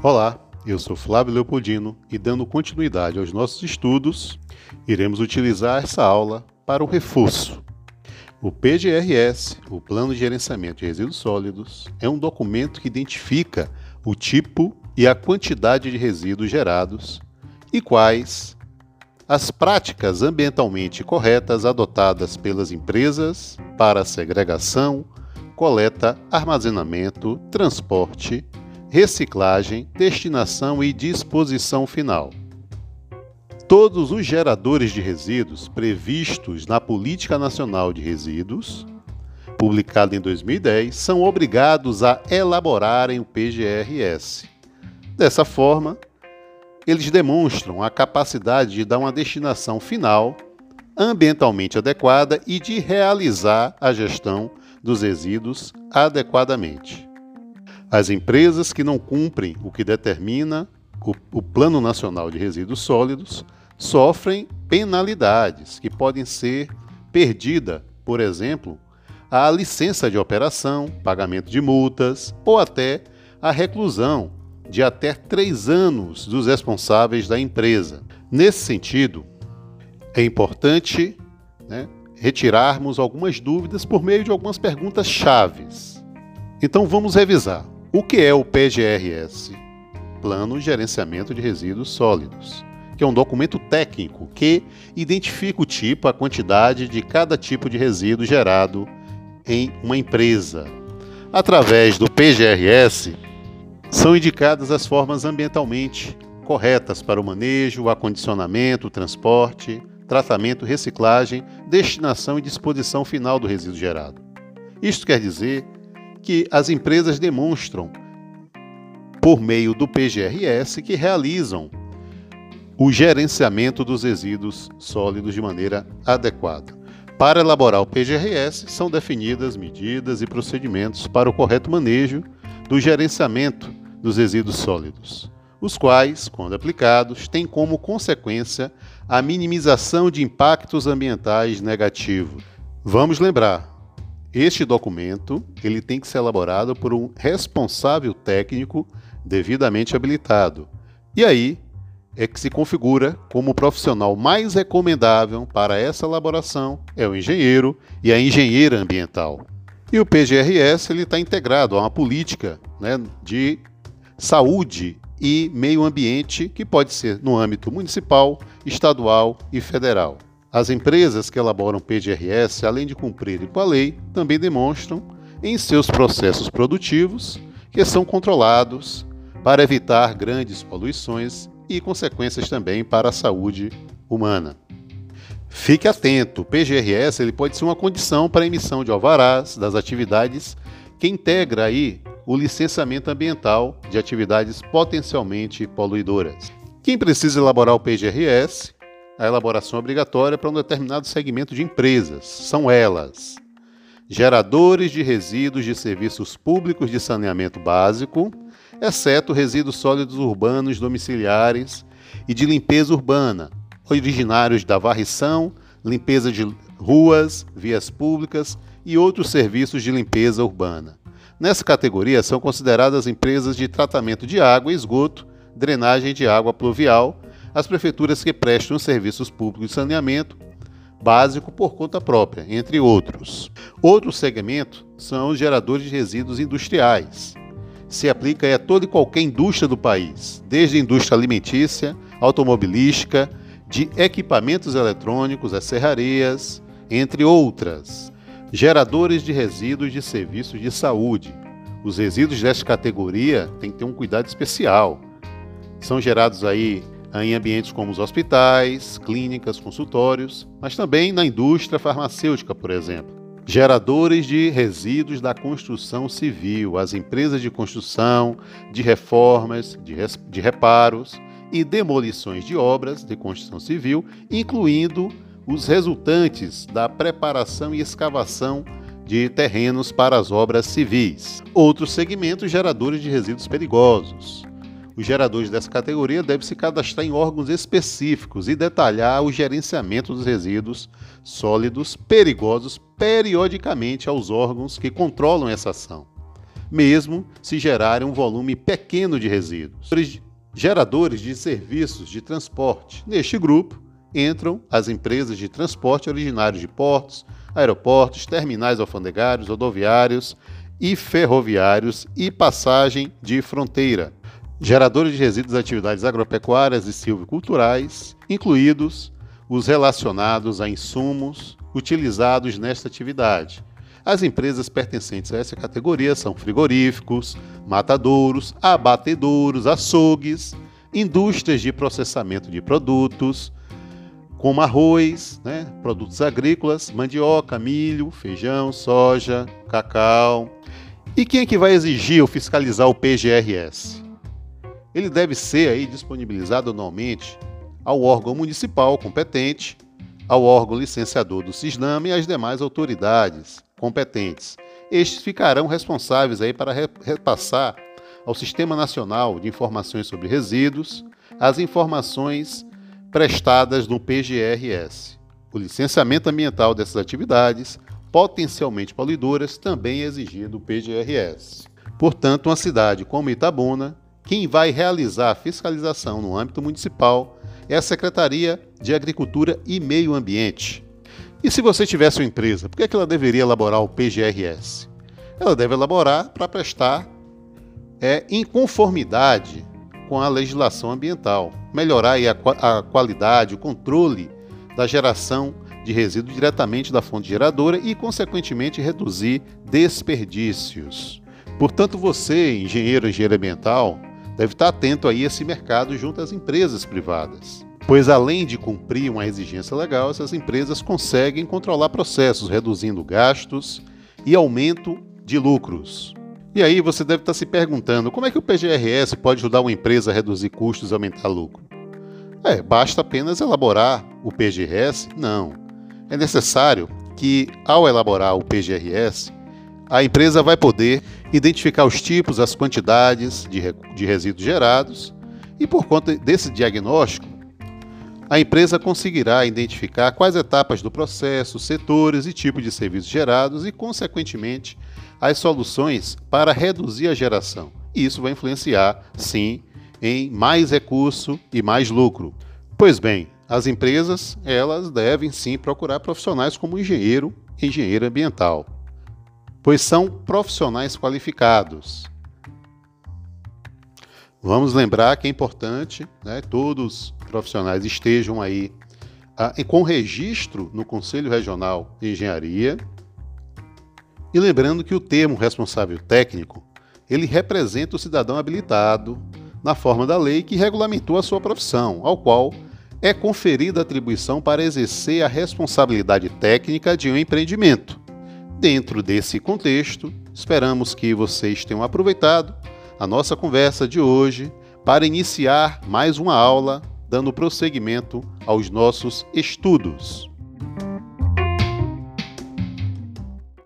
Olá, eu sou Flávio Leopoldino e, dando continuidade aos nossos estudos, iremos utilizar essa aula para um reforço. O PGRS, o Plano de Gerenciamento de Resíduos Sólidos, é um documento que identifica o tipo e a quantidade de resíduos gerados e quais as práticas ambientalmente corretas adotadas pelas empresas para segregação, coleta, armazenamento, transporte reciclagem, destinação e disposição final. Todos os geradores de resíduos previstos na Política Nacional de Resíduos, publicada em 2010, são obrigados a elaborarem o PGRS. Dessa forma, eles demonstram a capacidade de dar uma destinação final ambientalmente adequada e de realizar a gestão dos resíduos adequadamente. As empresas que não cumprem o que determina o, o Plano Nacional de Resíduos Sólidos sofrem penalidades que podem ser perdida, por exemplo, a licença de operação, pagamento de multas ou até a reclusão de até três anos dos responsáveis da empresa. Nesse sentido, é importante né, retirarmos algumas dúvidas por meio de algumas perguntas chaves. Então vamos revisar. O que é o PGRS? Plano de Gerenciamento de Resíduos Sólidos, que é um documento técnico que identifica o tipo, a quantidade de cada tipo de resíduo gerado em uma empresa. Através do PGRS, são indicadas as formas ambientalmente corretas para o manejo, acondicionamento, transporte, tratamento, reciclagem, destinação e disposição final do resíduo gerado. Isto quer dizer que as empresas demonstram por meio do PGRS que realizam o gerenciamento dos resíduos sólidos de maneira adequada. Para elaborar o PGRS, são definidas medidas e procedimentos para o correto manejo do gerenciamento dos resíduos sólidos, os quais, quando aplicados, têm como consequência a minimização de impactos ambientais negativos. Vamos lembrar, este documento ele tem que ser elaborado por um responsável técnico devidamente habilitado. E aí é que se configura como o profissional mais recomendável para essa elaboração é o engenheiro e a engenheira ambiental. E o PGRS ele está integrado a uma política né, de saúde e meio ambiente que pode ser no âmbito municipal, estadual e federal. As empresas que elaboram PGRS, além de cumprirem com a lei, também demonstram em seus processos produtivos que são controlados para evitar grandes poluições e consequências também para a saúde humana. Fique atento, o PGRS ele pode ser uma condição para a emissão de alvarás das atividades que integra aí o licenciamento ambiental de atividades potencialmente poluidoras. Quem precisa elaborar o PGRS a elaboração obrigatória para um determinado segmento de empresas. São elas: geradores de resíduos de serviços públicos de saneamento básico, exceto resíduos sólidos urbanos domiciliares e de limpeza urbana, originários da varrição, limpeza de ruas, vias públicas e outros serviços de limpeza urbana. Nessa categoria são consideradas empresas de tratamento de água e esgoto, drenagem de água pluvial, as prefeituras que prestam serviços públicos de saneamento básico por conta própria, entre outros. Outro segmento são os geradores de resíduos industriais. Se aplica a toda e qualquer indústria do país, desde a indústria alimentícia, automobilística, de equipamentos eletrônicos, as serrarias, entre outras. Geradores de resíduos de serviços de saúde. Os resíduos desta categoria têm que ter um cuidado especial. São gerados aí em ambientes como os hospitais, clínicas, consultórios, mas também na indústria farmacêutica, por exemplo. Geradores de resíduos da construção civil, as empresas de construção, de reformas, de, de reparos e demolições de obras de construção civil, incluindo os resultantes da preparação e escavação de terrenos para as obras civis. Outros segmentos geradores de resíduos perigosos, os geradores dessa categoria devem se cadastrar em órgãos específicos e detalhar o gerenciamento dos resíduos sólidos perigosos periodicamente aos órgãos que controlam essa ação. mesmo se gerarem um volume pequeno de resíduos. Geradores de serviços de transporte. Neste grupo entram as empresas de transporte originários de portos, aeroportos, terminais alfandegários, rodoviários e ferroviários e passagem de fronteira. Geradores de resíduos de atividades agropecuárias e silviculturais, incluídos os relacionados a insumos utilizados nesta atividade. As empresas pertencentes a essa categoria são frigoríficos, matadouros, abatedouros, açougues, indústrias de processamento de produtos, como arroz, né, produtos agrícolas, mandioca, milho, feijão, soja, cacau. E quem é que vai exigir ou fiscalizar o PGRS? Ele deve ser aí disponibilizado anualmente ao órgão municipal competente, ao órgão licenciador do CISNAM e às demais autoridades competentes. Estes ficarão responsáveis aí para repassar ao Sistema Nacional de Informações sobre Resíduos as informações prestadas no PGRS. O licenciamento ambiental dessas atividades, potencialmente poluidoras, também é exigido do PGRS. Portanto, uma cidade como Itabuna, quem vai realizar a fiscalização no âmbito municipal é a Secretaria de Agricultura e Meio Ambiente. E se você tivesse uma empresa, por que, é que ela deveria elaborar o PGRS? Ela deve elaborar para prestar é, em conformidade com a legislação ambiental, melhorar a, a qualidade, o controle da geração de resíduo diretamente da fonte geradora e, consequentemente, reduzir desperdícios. Portanto, você, engenheiro engenheiro ambiental, deve estar atento aí a esse mercado junto às empresas privadas. Pois além de cumprir uma exigência legal, essas empresas conseguem controlar processos, reduzindo gastos e aumento de lucros. E aí você deve estar se perguntando como é que o PGRS pode ajudar uma empresa a reduzir custos e aumentar lucro? É, basta apenas elaborar o PGRS? Não. É necessário que, ao elaborar o PGRS, a empresa vai poder identificar os tipos, as quantidades de, de resíduos gerados e, por conta desse diagnóstico, a empresa conseguirá identificar quais etapas do processo, setores e tipos de serviços gerados e, consequentemente, as soluções para reduzir a geração. E isso vai influenciar, sim, em mais recurso e mais lucro. Pois bem, as empresas, elas devem sim procurar profissionais como engenheiro engenheiro ambiental, pois são profissionais qualificados. Vamos lembrar que é importante, né, todos os profissionais estejam aí ah, com registro no Conselho Regional de Engenharia, e lembrando que o termo responsável técnico, ele representa o cidadão habilitado na forma da lei que regulamentou a sua profissão, ao qual é conferida atribuição para exercer a responsabilidade técnica de um empreendimento. Dentro desse contexto, esperamos que vocês tenham aproveitado a nossa conversa de hoje para iniciar mais uma aula dando prosseguimento aos nossos estudos.